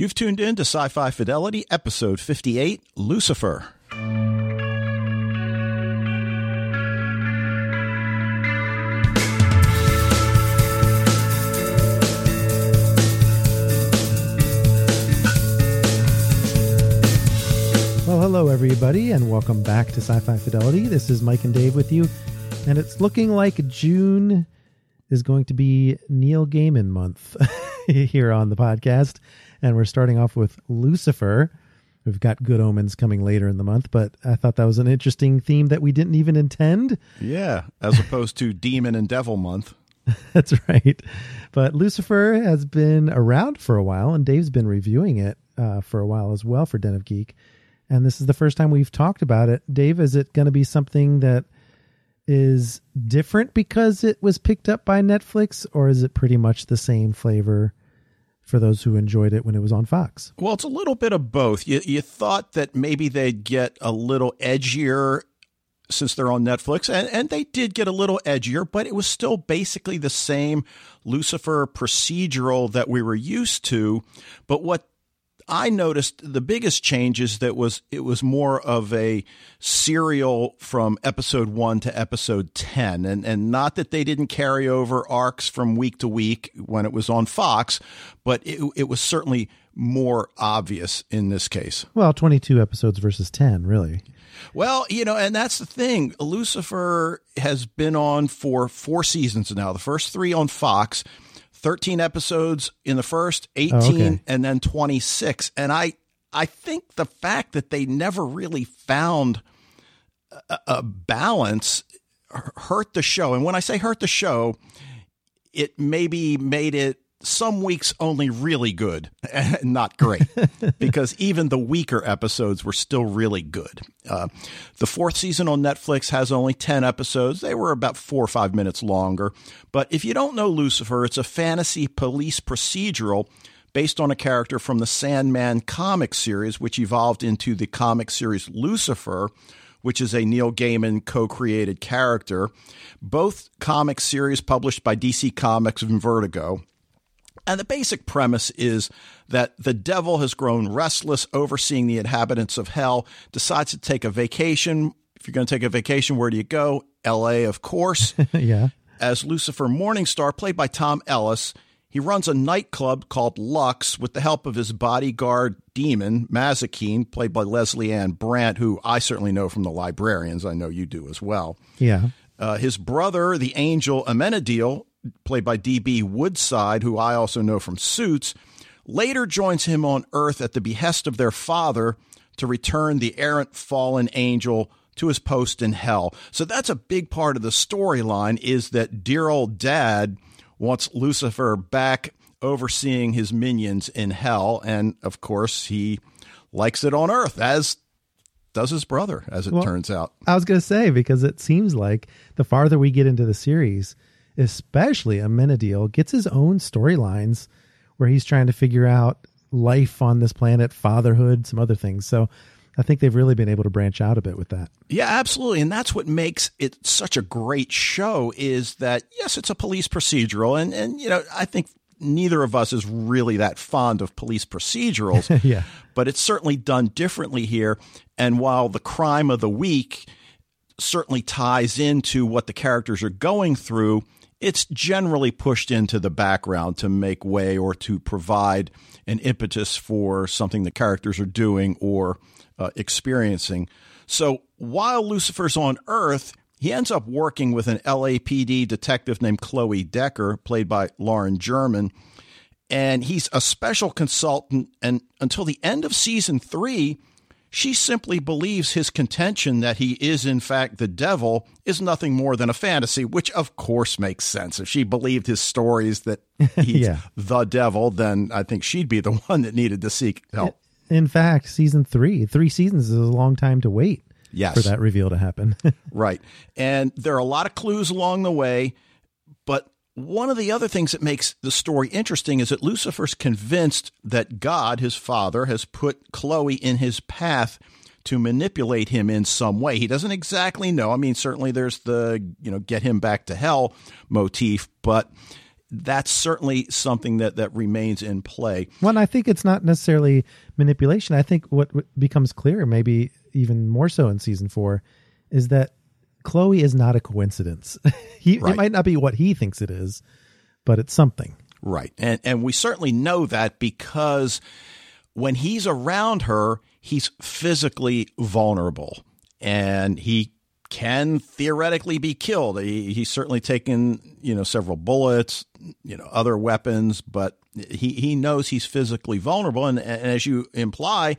You've tuned in to Sci Fi Fidelity, episode 58 Lucifer. Well, hello, everybody, and welcome back to Sci Fi Fidelity. This is Mike and Dave with you, and it's looking like June is going to be Neil Gaiman month here on the podcast. And we're starting off with Lucifer. We've got Good Omens coming later in the month, but I thought that was an interesting theme that we didn't even intend. Yeah, as opposed to Demon and Devil month. That's right. But Lucifer has been around for a while, and Dave's been reviewing it uh, for a while as well for Den of Geek and this is the first time we've talked about it. Dave, is it going to be something that is different because it was picked up by Netflix, or is it pretty much the same flavor for those who enjoyed it when it was on Fox? Well, it's a little bit of both. You, you thought that maybe they'd get a little edgier since they're on Netflix, and, and they did get a little edgier, but it was still basically the same Lucifer procedural that we were used to. But what I noticed the biggest change is that was it was more of a serial from episode one to episode ten, and and not that they didn't carry over arcs from week to week when it was on Fox, but it, it was certainly more obvious in this case. Well, twenty two episodes versus ten, really. Well, you know, and that's the thing. Lucifer has been on for four seasons now. The first three on Fox 13 episodes in the first, 18 oh, okay. and then 26. And I I think the fact that they never really found a, a balance hurt the show. And when I say hurt the show, it maybe made it some weeks only really good and not great because even the weaker episodes were still really good. Uh, the fourth season on Netflix has only 10 episodes. They were about four or five minutes longer. But if you don't know Lucifer, it's a fantasy police procedural based on a character from the Sandman comic series, which evolved into the comic series Lucifer which is a Neil Gaiman co created character. Both comic series published by DC Comics and Vertigo. And the basic premise is that the devil has grown restless, overseeing the inhabitants of hell, decides to take a vacation. If you're going to take a vacation, where do you go? LA, of course. yeah. As Lucifer Morningstar, played by Tom Ellis, he runs a nightclub called Lux with the help of his bodyguard demon, Mazikeen, played by Lesley-Ann Brandt, who I certainly know from the librarians. I know you do as well. Yeah. Uh, his brother, the angel Amenadiel, played by D.B. Woodside, who I also know from Suits, later joins him on Earth at the behest of their father to return the errant fallen angel to his post in hell. So that's a big part of the storyline is that dear old dad wants Lucifer back overseeing his minions in hell and of course he likes it on earth as does his brother as it well, turns out. I was going to say because it seems like the farther we get into the series especially Amenadiel, gets his own storylines where he's trying to figure out life on this planet, fatherhood, some other things. So I think they've really been able to branch out a bit with that. Yeah, absolutely. And that's what makes it such a great show is that yes, it's a police procedural and and you know, I think neither of us is really that fond of police procedurals. yeah. But it's certainly done differently here and while the crime of the week certainly ties into what the characters are going through, it's generally pushed into the background to make way or to provide an impetus for something the characters are doing or uh, experiencing. So while Lucifer's on Earth, he ends up working with an LAPD detective named Chloe Decker, played by Lauren German. And he's a special consultant. And until the end of season three, she simply believes his contention that he is, in fact, the devil is nothing more than a fantasy, which of course makes sense. If she believed his stories that he's yeah. the devil, then I think she'd be the one that needed to seek help. In fact, season three, three seasons is a long time to wait yes. for that reveal to happen. right. And there are a lot of clues along the way, but one of the other things that makes the story interesting is that Lucifer's convinced that God, his father, has put Chloe in his path to manipulate him in some way. He doesn't exactly know. I mean, certainly there's the, you know, get him back to hell motif, but that's certainly something that, that remains in play. Well, I think it's not necessarily manipulation. I think what becomes clear, maybe even more so in season four, is that Chloe is not a coincidence. he, right. It might not be what he thinks it is, but it's something. Right. And, and we certainly know that because when he's around her, he's physically vulnerable and he can theoretically be killed. He, he's certainly taken, you know, several bullets, you know, other weapons, but he, he knows he's physically vulnerable. And, and as you imply,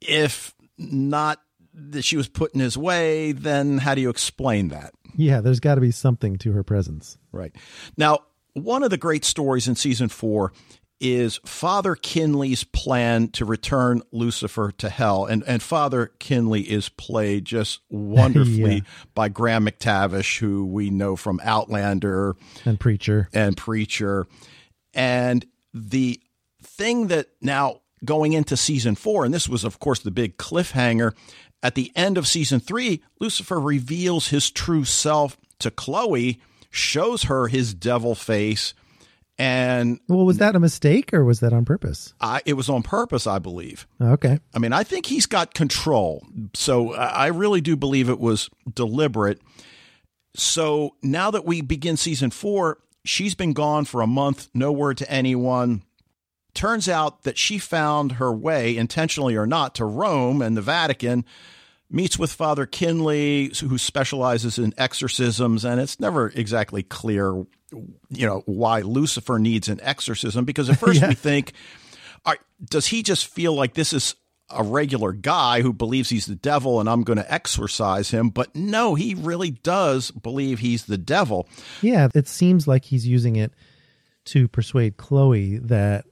if not that she was put in his way, then how do you explain that? Yeah, there's got to be something to her presence. Right. Now, one of the great stories in season four is Father Kinley's plan to return Lucifer to hell. And, and Father Kinley is played just wonderfully yeah. by Graham McTavish, who we know from Outlander and Preacher. And Preacher. And the thing that now going into season four, and this was, of course, the big cliffhanger, at the end of season three, Lucifer reveals his true self to Chloe, shows her his devil face, and well, was that a mistake or was that on purpose? I, it was on purpose, I believe. Okay. I mean, I think he's got control, so I really do believe it was deliberate. So now that we begin season four, she's been gone for a month, no word to anyone turns out that she found her way, intentionally or not, to Rome and the Vatican meets with Father Kinley, who specializes in exorcisms, and it's never exactly clear, you know, why Lucifer needs an exorcism. Because at first yeah. we think, right, does he just feel like this is a regular guy who believes he's the devil and I'm going to exorcise him? But no, he really does believe he's the devil. Yeah, it seems like he's using it to persuade Chloe that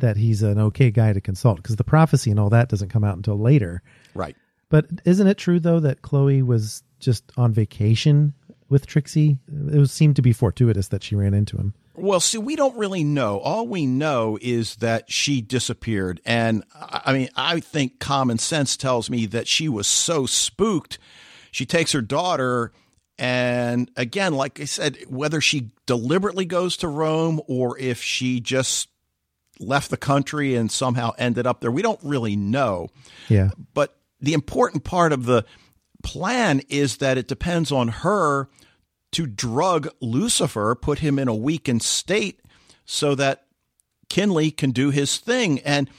that he's an okay guy to consult because the prophecy and all that doesn't come out until later. Right. But isn't it true though that Chloe was just on vacation with Trixie? It was, seemed to be fortuitous that she ran into him. Well, see, we don't really know. All we know is that she disappeared. And I mean, I think common sense tells me that she was so spooked. She takes her daughter, and again, like I said, whether she deliberately goes to Rome or if she just left the country and somehow ended up there, we don't really know. Yeah. But the important part of the plan is that it depends on her to drug Lucifer, put him in a weakened state so that Kinley can do his thing. And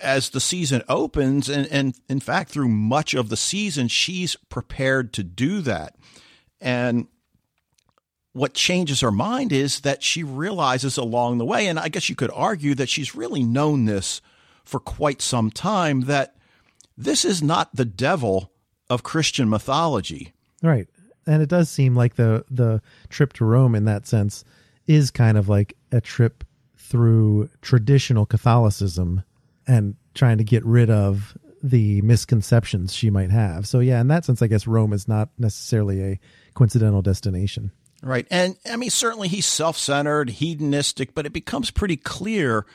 as the season opens, and, and in fact, through much of the season, she's prepared to do that. And what changes her mind is that she realizes along the way, and I guess you could argue that she's really known this for quite some time, that this is not the devil of Christian mythology. Right. And it does seem like the the trip to Rome in that sense is kind of like a trip through traditional Catholicism and trying to get rid of the misconceptions she might have. So yeah, in that sense I guess Rome is not necessarily a coincidental destination. Right. And I mean certainly he's self-centered, hedonistic, but it becomes pretty clear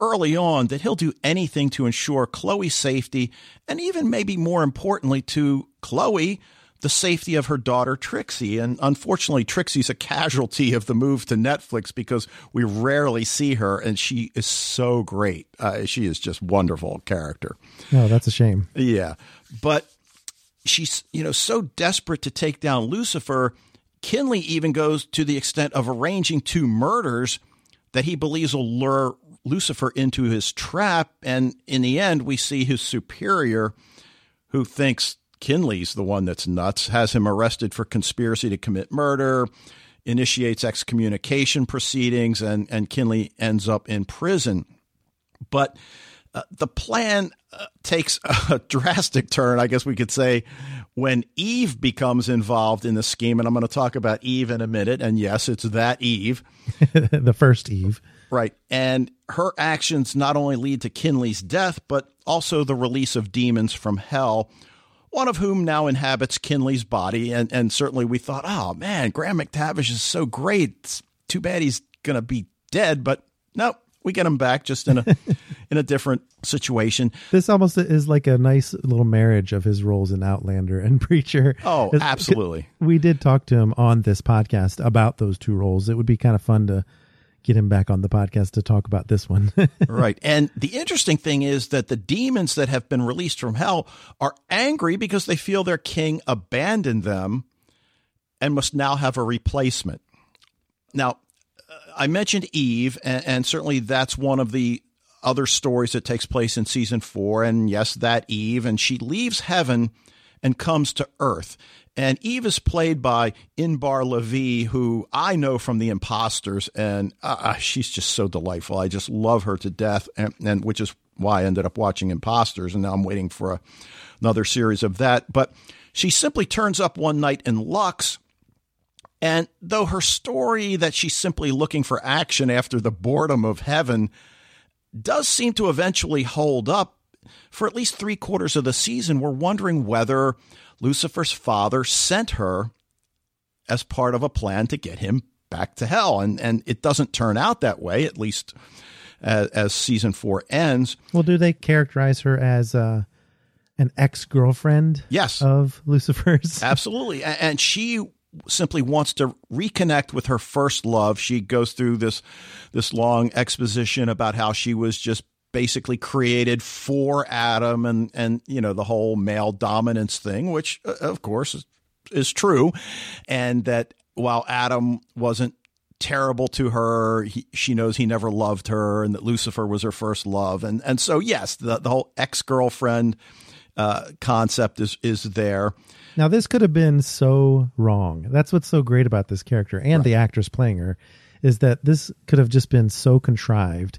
early on that he'll do anything to ensure Chloe's safety and even maybe more importantly to Chloe the safety of her daughter Trixie. And unfortunately, Trixie's a casualty of the move to Netflix because we rarely see her, and she is so great. Uh, she is just wonderful character. No, oh, that's a shame. Yeah, but she's you know so desperate to take down Lucifer. Kinley even goes to the extent of arranging two murders that he believes will lure Lucifer into his trap. And in the end, we see his superior, who thinks Kinley's the one that's nuts, has him arrested for conspiracy to commit murder, initiates excommunication proceedings, and, and Kinley ends up in prison. But Uh, the plan uh, takes a drastic turn, I guess we could say, when Eve becomes involved in the scheme. And I'm going to talk about Eve in a minute. And yes, it's that Eve. the first Eve. Right. And her actions not only lead to Kinley's death, but also the release of demons from hell, one of whom now inhabits Kinley's body. And, and certainly we thought, oh man, Graham McTavish is so great. It's too bad he's going to be dead. But no, we get him back just in a in a different situation. This almost is like a nice little marriage of his roles in Outlander and Preacher. Oh, absolutely. We did talk to him on this podcast about those two roles. It would be kind of fun to get him back on the podcast to talk about this one. right. And the interesting thing is that the demons that have been released from hell are angry because they feel their king abandoned them and must now have a replacement. Now, I mentioned Eve, and, and, certainly that's one of the other stories that takes place in season four. And yes, that Eve, and she leaves heaven and comes to earth. And Eve is played by Inbar Lavi, who I know from The Imposters, and uh, uh, she's just so delightful. I just love her to death, and, and which is why I ended up watching Imposters, and now I'm waiting for a, another series of that. But she simply turns up one night in Lux and though her story that she's simply looking for action after the boredom of heaven does seem to eventually hold up, for at least three quarters of the season, we're wondering whether Lucifer's father sent her as part of a plan to get him back to hell. And, and it doesn't turn out that way, at least as, as season four ends. Well, do they characterize her as uh, an ex girlfriend? Yes. Of Lucifer's? Absolutely. And she simply wants to reconnect with her first love. She goes through this this long exposition about how she was just basically created for Adam and and you know the whole male dominance thing, which uh, of course is, is true, and that while Adam wasn't terrible to her. He, she knows he never loved her, and that Lucifer was her first love, and and so yes, the the whole ex girlfriend uh, concept is is there. Now, this could have been so wrong. That's what's so great about this character and right. the actress playing her is that this could have just been so contrived.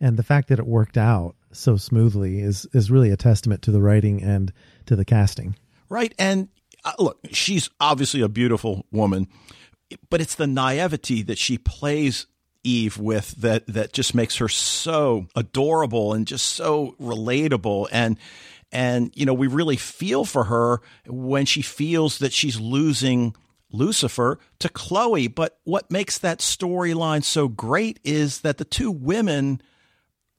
And the fact that it worked out so smoothly is, is really a testament to the writing and to the casting. Right. And uh, look, she's obviously a beautiful woman, but it's the naivety that she plays Eve with that that just makes her so adorable and just so relatable and and, you know, we really feel for her when she feels that she's losing Lucifer to Chloe. But what makes that storyline so great is that the two women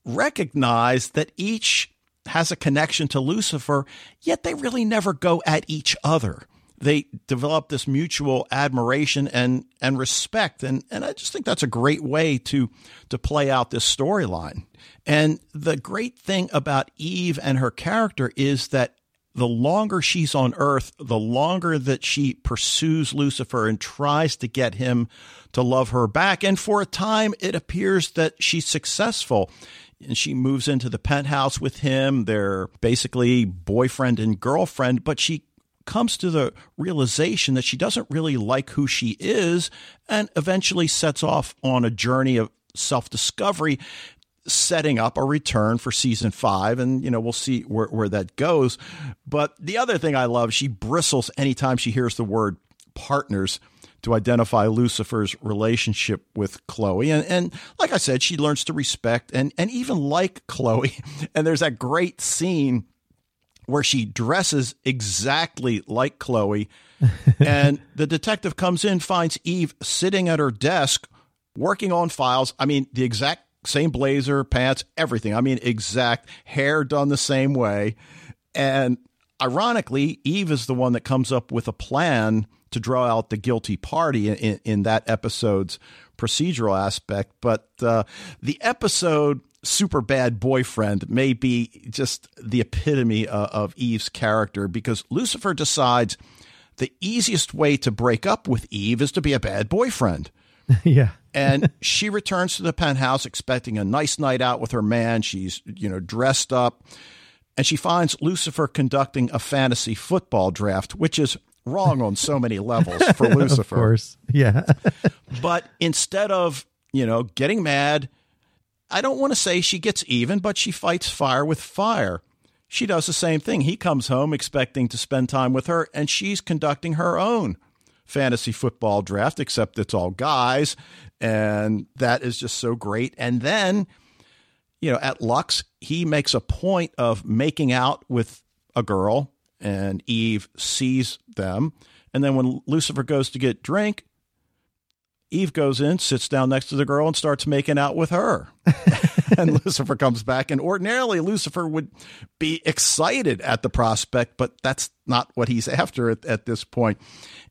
recognize that each has a connection to Lucifer, yet they really never go at each other they develop this mutual admiration and and respect and and I just think that's a great way to to play out this storyline. And the great thing about Eve and her character is that the longer she's on earth, the longer that she pursues Lucifer and tries to get him to love her back. And for a time, it appears that she's successful. And she moves into the penthouse with him. They're basically boyfriend and girlfriend, but she comes to the realization that she doesn't really like who she is and eventually sets off on a journey of self discovery, setting up a return for season five. And, you know, we'll see where, where that goes. But the other thing I love, she bristles anytime she hears the word partners to identify Lucifer's relationship with Chloe. And, and like I said, she learns to respect and, and even like Chloe. And there's that great scene where she dresses exactly like Chloe. and the detective comes in, finds Eve sitting at her desk working on files. I mean, the exact same blazer, pants, everything. I mean, exact hair done the same way. And ironically, Eve is the one that comes up with a plan to draw out the guilty party in, in that episode's procedural aspect. But uh, the episode super bad boyfriend may be just the epitome of, of Eve's character because Lucifer decides the easiest way to break up with Eve is to be a bad boyfriend. yeah. and she returns to the penthouse expecting a nice night out with her man. She's, you know, dressed up and she finds Lucifer conducting a fantasy football draft, which is wrong on so many levels for Lucifer. of course. Yeah. but instead of, you know, getting mad I don't want to say she gets even, but she fights fire with fire. She does the same thing. He comes home expecting to spend time with her, and she's conducting her own fantasy football draft, except it's all guys. And that is just so great. And then, you know, at Lux, he makes a point of making out with a girl, and Eve sees them. And then when Lucifer goes to get drink, Eve goes in, sits down next to the girl, and starts making out with her. and Lucifer comes back. And ordinarily, Lucifer would be excited at the prospect, but that's not what he's after at, at this point.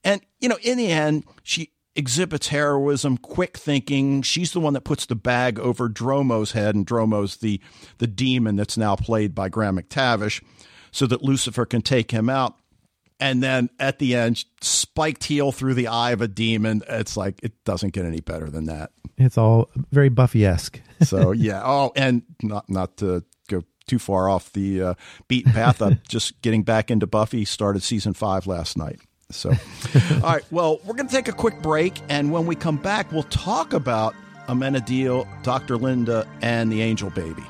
And, you know, in the end, she exhibits heroism, quick thinking. She's the one that puts the bag over Dromo's head, and Dromo's the, the demon that's now played by Graham McTavish, so that Lucifer can take him out and then at the end, spiked heel through the eye of a demon. It's like it doesn't get any better than that. It's all very Buffy esque. so yeah. Oh, and not not to go too far off the uh, beaten path. I'm just getting back into Buffy. Started season five last night. So, all right. Well, we're going to take a quick break, and when we come back, we'll talk about Amenadiel, Dr. Linda, and the Angel Baby.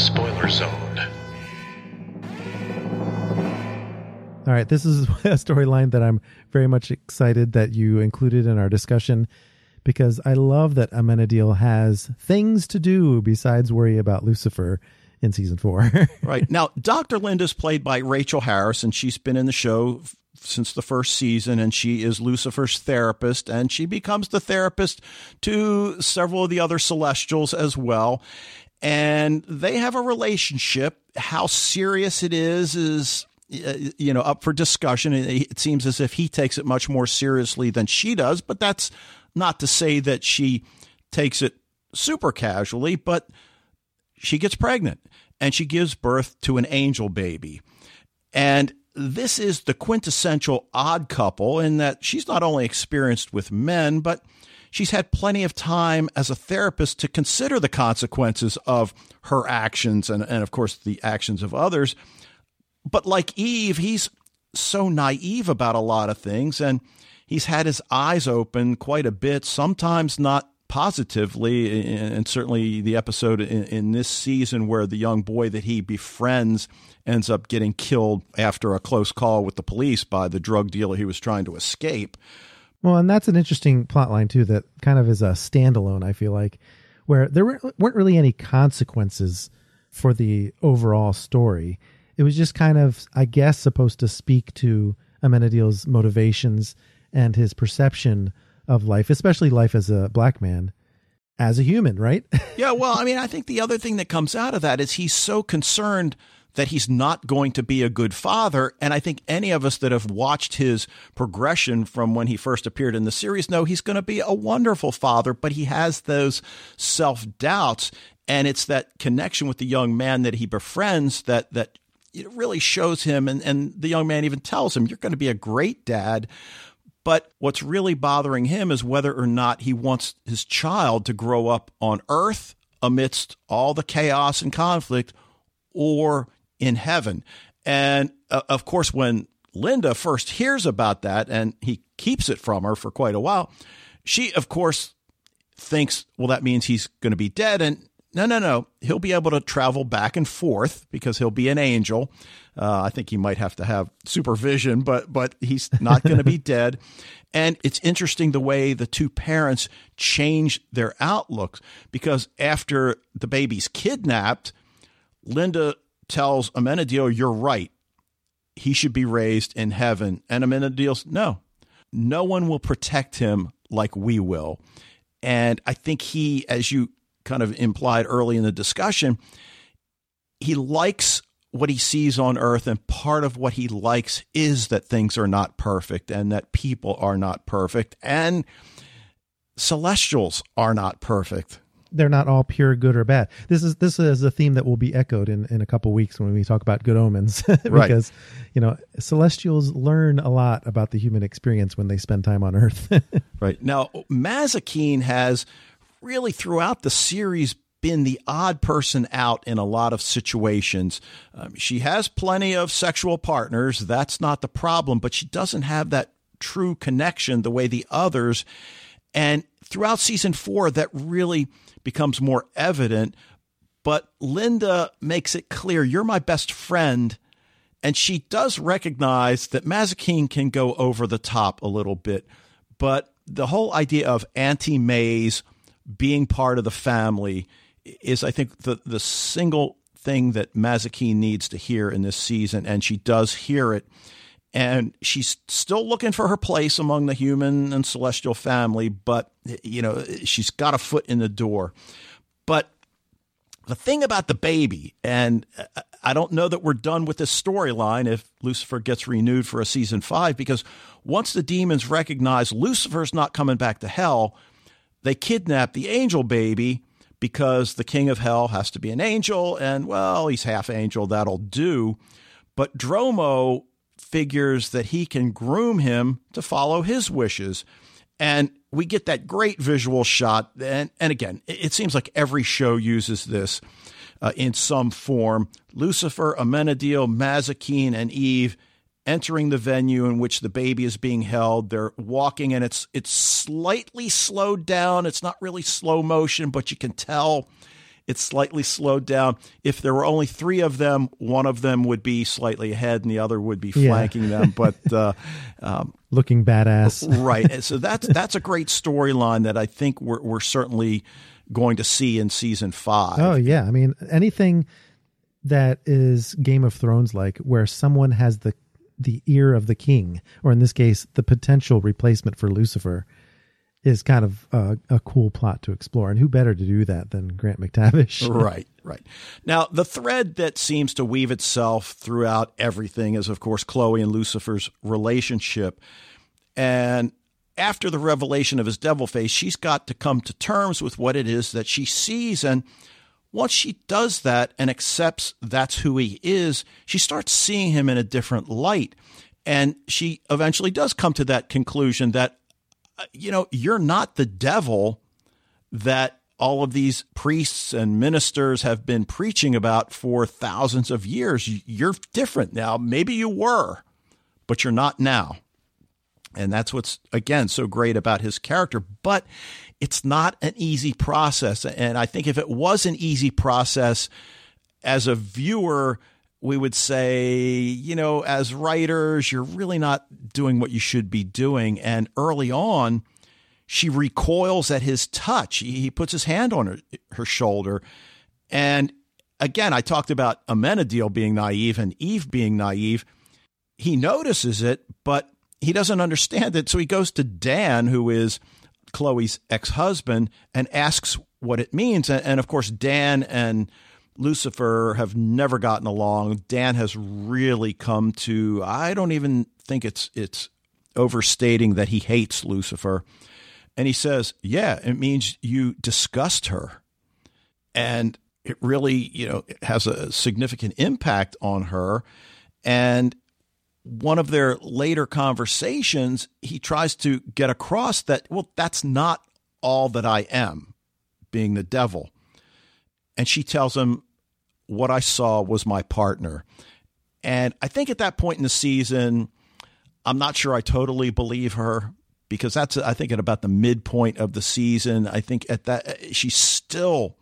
The spoiler zone. All right, this is a storyline that I'm very much excited that you included in our discussion because I love that Amenadiel has things to do besides worry about Lucifer in season four. right. Now, Dr. Linda's played by Rachel Harris, and she's been in the show since the first season, and she is Lucifer's therapist, and she becomes the therapist to several of the other Celestials as well. And they have a relationship. How serious it is is uh, you know up for discussion. It seems as if he takes it much more seriously than she does, but that's not to say that she takes it super casually. But she gets pregnant and she gives birth to an angel baby, and this is the quintessential odd couple in that she's not only experienced with men, but she's had plenty of time as a therapist to consider the consequences of her actions and, and of course, the actions of others. But like Eve, he's so naive about a lot of things and he's had his eyes open quite a bit, sometimes not positively, and certainly the episode in, in, this season where the young boy that he befriends ends up getting killed after a close call with the police by the drug dealer he was trying to escape. Well, and that's an interesting plot line too that kind of is a standalone, I feel like, where there weren't really any consequences for the overall story. It was just kind of, I guess, supposed to speak to Amenadiel's motivations and his perception of life, especially life as a black man, as a human, right? yeah, well, I mean, I think the other thing that comes out of that is he's so concerned that he's not going to be a good father. And I think any of us that have watched his progression from when he first appeared in the series know he's going to be a wonderful father, but he has those self doubts. And it's that connection with the young man that he befriends that, that it really shows him. And, and the young man even tells him, You're going to be a great dad. But what's really bothering him is whether or not he wants his child to grow up on earth amidst all the chaos and conflict or in heaven. And uh, of course, when Linda first hears about that and he keeps it from her for quite a while, she, of course, thinks, well, that means he's going to be dead. And no, no, no. He'll be able to travel back and forth because he'll be an angel. Uh, I think he might have to have supervision, but but he's not going to be dead. And it's interesting the way the two parents change their outlooks because after the baby's kidnapped, Linda tells Amenadiel, "You're right. He should be raised in heaven." And Amenadiel's, "No, no one will protect him like we will." And I think he, as you kind of implied early in the discussion, he likes what he sees on earth and part of what he likes is that things are not perfect and that people are not perfect and celestials are not perfect they're not all pure good or bad this is this is a theme that will be echoed in in a couple weeks when we talk about good omens because right. you know celestials learn a lot about the human experience when they spend time on earth right now mazikeen has really throughout the series been the odd person out in a lot of situations. Um, she has plenty of sexual partners. That's not the problem, but she doesn't have that true connection the way the others. And throughout season four, that really becomes more evident. But Linda makes it clear you're my best friend. And she does recognize that Mazikeen can go over the top a little bit. But the whole idea of Auntie Maze being part of the family is, I think, the, the single thing that Mazikeen needs to hear in this season. And she does hear it. And she's still looking for her place among the human and celestial family, but, you know, she's got a foot in the door. But the thing about the baby, and uh, I don't know that we're done with this storyline if Lucifer gets renewed for a season five, because once the demons recognize Lucifer's not coming back to hell, they kidnap the angel baby because the king of hell has to be an angel, and well, he's half angel, that'll do. But Dromo figures that he can groom him to follow his wishes. And we get that great visual shot. And, and again, it seems like every show uses this uh, in some form. Lucifer, Amenadiel, Mazikeen, and Eve entering the venue in which the baby is being held. They're walking, and it's it's slightly slowed down. It's not really slow motion, but you can tell it's slightly slowed down. If there were only three of them, one of them would be slightly ahead and the other would be flanking yeah. them. But uh, um, looking badass, right? So that's that's a great storyline that I think we're we're certainly going to see in season five. Oh yeah, I mean anything that is Game of Thrones like, where someone has the the ear of the king, or in this case, the potential replacement for Lucifer is kind of a, a, cool plot to explore. And who better to do that than Graham McTavish? right, right. Now, the thread that seems to weave itself throughout everything is, of course, Chloe and Lucifer's relationship. And after the revelation of his devil face, she's got to come to terms with what it is that she sees. And once she does that and accepts that's who he is, she starts seeing him in a different light. And she eventually does come to that conclusion that Uh, you know, you're not the devil that all of these priests and ministers have been preaching about for thousands of years. You're different now. Maybe you were, but you're not now. And that's what's, again, so great about his character. But it's not an easy process. And I think if it was an easy process, as a viewer, we would say, you know, as writers, you're really not doing what you should be doing. And early on, she recoils at his touch. He, puts his hand on her, her shoulder. And again, I talked about Amenadiel being naive and Eve being naive. He notices it, but he doesn't understand it. So he goes to Dan, who is Chloe's ex husband, and asks what it means. And, and of course, Dan and Lucifer have never gotten along. Dan has really come to I don't even think it's it's overstating that he hates Lucifer. And he says, "Yeah, it means you disgust her." And it really, you know, has a significant impact on her and one of their later conversations, he tries to get across that, well, that's not all that I am, being the devil. And she tells him, what I saw was my partner. And I think at that point in the season, I'm not sure I totally believe her because that's, I think, at about the midpoint of the season. I think at that, she's still,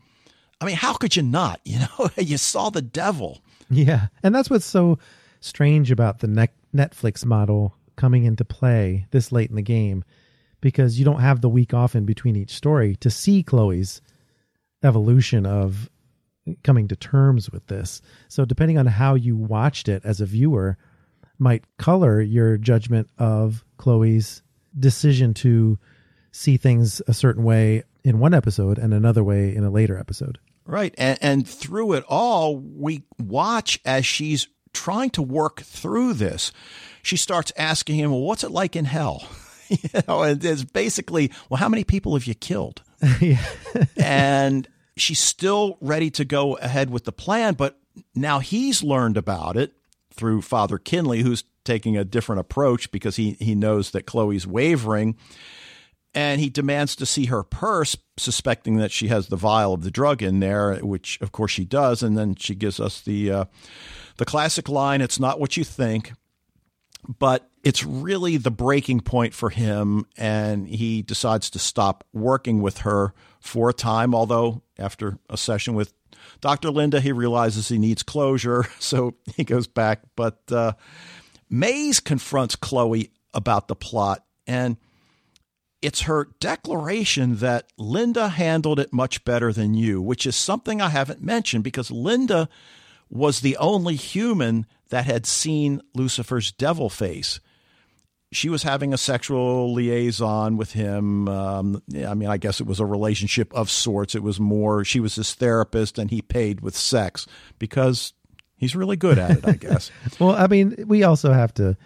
I mean, how could you not? You know, you saw the devil. Yeah. And that's what's so strange about the Netflix model coming into play this late in the game because you don't have the week off in between each story to see Chloe's evolution of coming to terms with this. So depending on how you watched it as a viewer might color your judgment of Chloe's decision to see things a certain way in one episode and another way in a later episode. Right. And, and through it all, we watch as she's trying to work through this. She starts asking him, well, what's it like in hell? you know, and it's basically, well, how many people have you killed? and she's still ready to go ahead with the plan, but now he's learned about it through Father Kinley, who's taking a different approach because he, he knows that Chloe's wavering. and he demands to see her purse, suspecting that she has the vial of the drug in there, which of course she does. And then she gives us the uh, the classic line, "It's not what you think." But it's really the breaking point for him, and he decides to stop working with her for a time. Although after a session with Dr. Linda, he realizes he needs closure, so he goes back. But uh, Maze confronts Chloe about the plot, and it's her declaration that Linda handled it much better than you, which is something I haven't mentioned because Linda was the only human that had seen Lucifer's devil face. She was having a sexual liaison with him. Um, I mean, I guess it was a relationship of sorts. It was more, she was his therapist and he paid with sex because he's really good at it, I guess. well, I mean, we also have to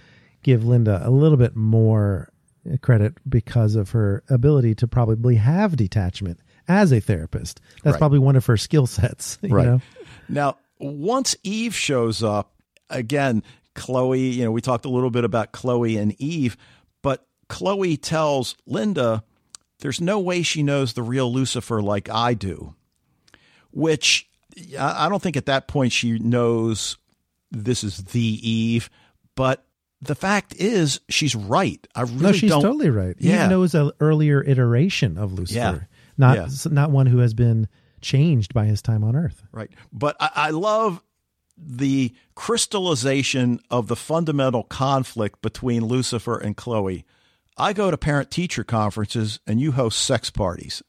give Linda a little bit more credit because of her ability to probably have detachment as a therapist. That's right. probably one of her skill sets. right. Know? Now, once Eve shows up, again, Chloe, you know, we talked a little bit about Chloe and Eve, but Chloe tells Linda there's no way she knows the real Lucifer like I do, which I don't think at that point she knows this is the Eve, but the fact is she's right. I really no, she's don't, She's totally right. Yeah. Eve knows an earlier iteration of Lucifer, yeah. not yeah. not one who has been changed by his time on Earth. Right, but I, I love the crystallization of the fundamental conflict between Lucifer and Chloe. I go to parent teacher conferences and you host sex parties.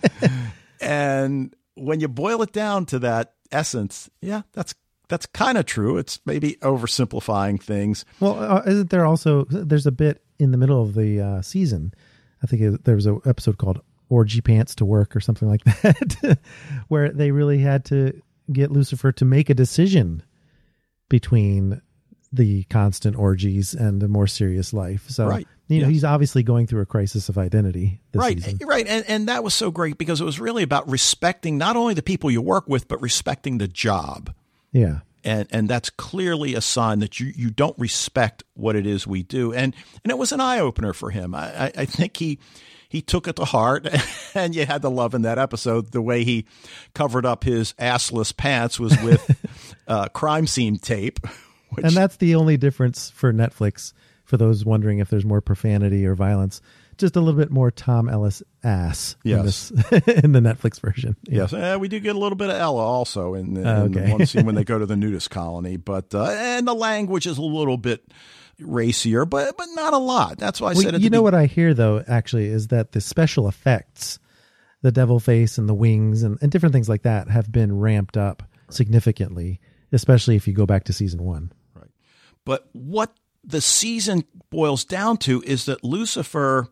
and when you boil it down to that essence, yeah, that's that's kind of true. It's maybe oversimplifying things. Well, uh, isn't there also there's a bit in the middle of the uh, season? I think it, there was an episode called "Orgy Pants to Work" or something like that, where they really had to get Lucifer to make a decision between the constant orgies and the more serious life. So, right. you know, he's obviously going through a crisis of identity. right, season. Eh, right, and and that was so great because it was really about respecting not only the people you work with, but respecting the job. Yeah. And and that's clearly a sign that you, you don't respect what it is we do. And and it was an eye opener for him. I, I, I think he he took it to heart, and you had to love in that episode the way he covered up his assless pants was with uh, crime scene tape. Which, and that's the only difference for Netflix. For those wondering if there's more profanity or violence, just a little bit more Tom Ellis ass yes. in, this, in the Netflix version. Yes, uh, we do get a little bit of Ella also in, in okay. one scene when they go to the nudist colony, but uh, and the language is a little bit racier, but but not a lot. That's why I well, said. you know be- what I hear though, actually, is that the special effects, the devil face and the wings and, and different things like that, have been ramped up right. significantly, especially if you go back to season one. Right. But what the season boils down to is that Lucifer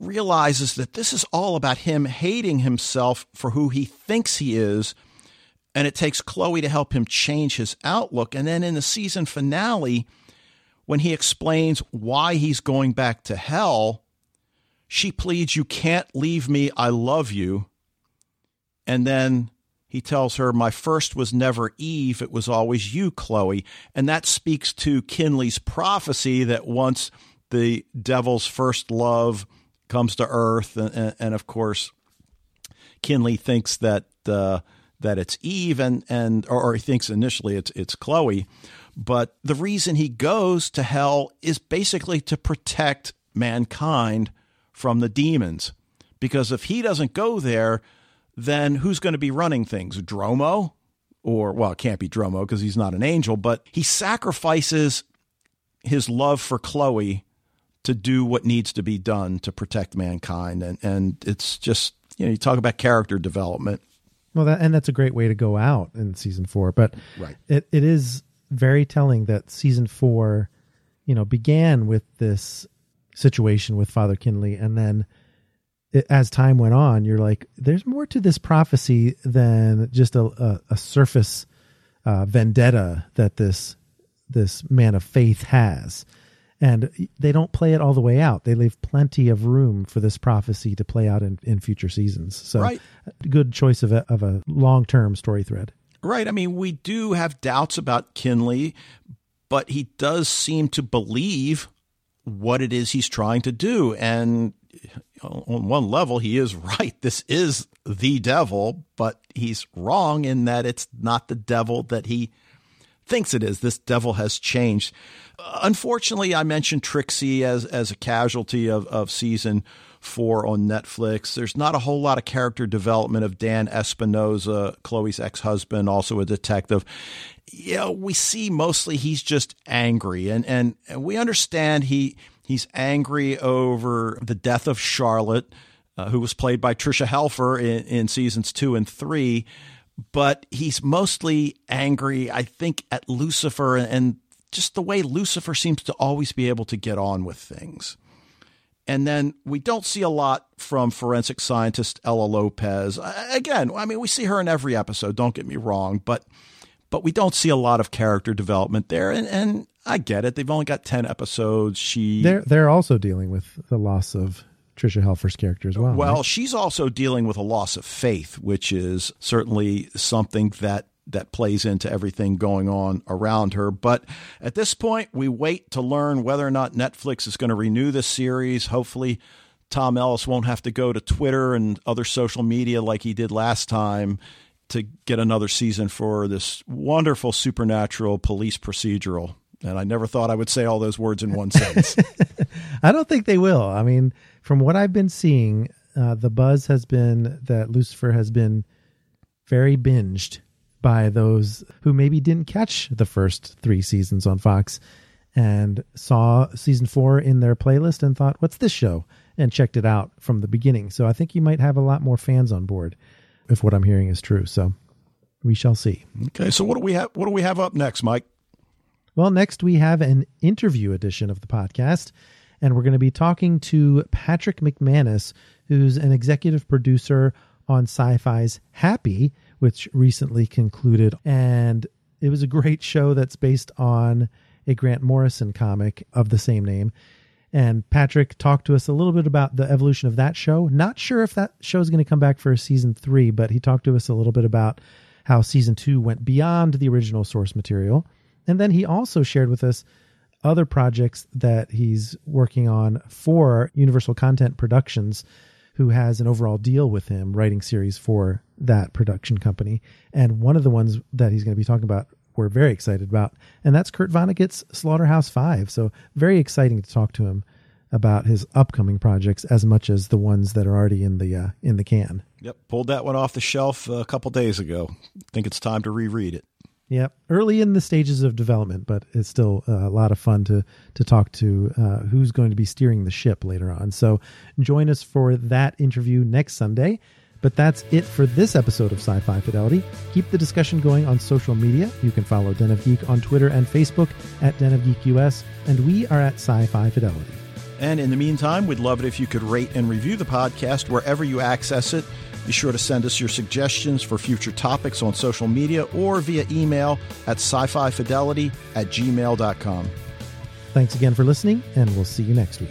realizes that this is all about him hating himself for who he thinks he is. And it takes Chloe to help him change his outlook. And then in the season finale, when he explains why he's going back to hell, she pleads, You can't leave me. I love you. And then he tells her, My first was never Eve, it was always you, Chloe. And that speaks to Kinley's prophecy that once the devil's first love comes to earth, and, and of course, Kinley thinks that uh, that it's Eve, and and or, or he thinks initially it's it's Chloe, but the reason he goes to hell is basically to protect mankind from the demons, because if he doesn't go there, then who's going to be running things? Dromo, or well, it can't be Dromo because he's not an angel, but he sacrifices his love for Chloe to do what needs to be done to protect mankind. And, and it's just, you know, you talk about character development. Well, that, and that's a great way to go out in season four. But right. it, it is very telling that season four, you know, began with this situation with Father Kinley. And then it, as time went on, you're like, there's more to this prophecy than just a, a, a surface uh, vendetta that this this man of faith has and they don't play it all the way out. They leave plenty of room for this prophecy to play out in, in future seasons. So, right. good choice of a, of a long term story thread. Right. I mean, we do have doubts about Kinley, but he does seem to believe what it is he's trying to do. And on one level, he is right. This is the devil, but he's wrong in that it's not the devil that he thinks it is. This devil has changed. Unfortunately, I mentioned Trixie as as a casualty of, of season four on Netflix. There's not a whole lot of character development of Dan Espinosa, Chloe's ex husband, also a detective. Know, we see mostly he's just angry, and, and and we understand he he's angry over the death of Charlotte, uh, who was played by Tricia Helfer in, in seasons two and three but he's mostly angry, I think, at Lucifer and just the way Lucifer seems to always be able to get on with things. And then we don't see a lot from forensic scientist Ella Lopez. Again, I mean, we see her in every episode, don't get me wrong, but but we don't see a lot of character development there. And, and I get it. They've only got 10 episodes. She They're they're also dealing with the loss of Tricia Helfer's character as well. Well, right? she's also dealing with a loss of faith, which is certainly something that that plays into everything going on around her. But at this point, we wait to learn whether or not Netflix is going to renew this series. Hopefully, Tom Ellis won't have to go to Twitter and other social media like he did last time to get another season for this wonderful supernatural police procedural. And I never thought I would say all those words in one sentence. I don't think they will. I mean, from what I've been seeing, uh, the buzz has been that Lucifer has been very binged by those who maybe didn't catch the first three seasons on Fox and saw season four in their playlist and thought, what's this show? And checked it out from the beginning. So I think you might have a lot more fans on board if what I'm hearing is true. So we shall see. Okay, so what do we have what do we have up next, Mike? Well, next we have an interview edition of the podcast, and we're going to be talking to Patrick McManus, who's an executive producer on Syfy's Happy, which recently concluded. And it was a great show that's based on a Grant Morrison comic of the same name. And Patrick talked to us a little bit about the evolution of that show. Not sure if that show is going to come back for a season three, but he talked to us a little bit about how season two went beyond the original source material and then he also shared with us other projects that he's working on for Universal Content Productions, who has an overall deal with him writing series for that production company. And one of the ones that he's going to be talking about, we're very excited about, and that's Kurt Vonnegut's Slaughterhouse Five. So very exciting to talk to him about his upcoming projects as much as the ones that are already in the uh, in the can. Yep, pulled that one off the shelf a couple days ago. Think it's time to reread it. Yep, early in the stages of development, but it's still uh, a lot of fun to to talk to uh, who's going to be steering the ship later on. So join us for that interview next Sunday. But that's it for this episode of Sci Fi Fidelity. Keep the discussion going on social media. You can follow Den of Geek on Twitter and Facebook at Den of Geek US, and we are at Sci Fi Fidelity. And in the meantime, we'd love it if you could rate and review the podcast wherever you access it. Be sure to send us your suggestions for future topics on social media or via email at sci fi fidelity at gmail.com. Thanks again for listening, and we'll see you next week.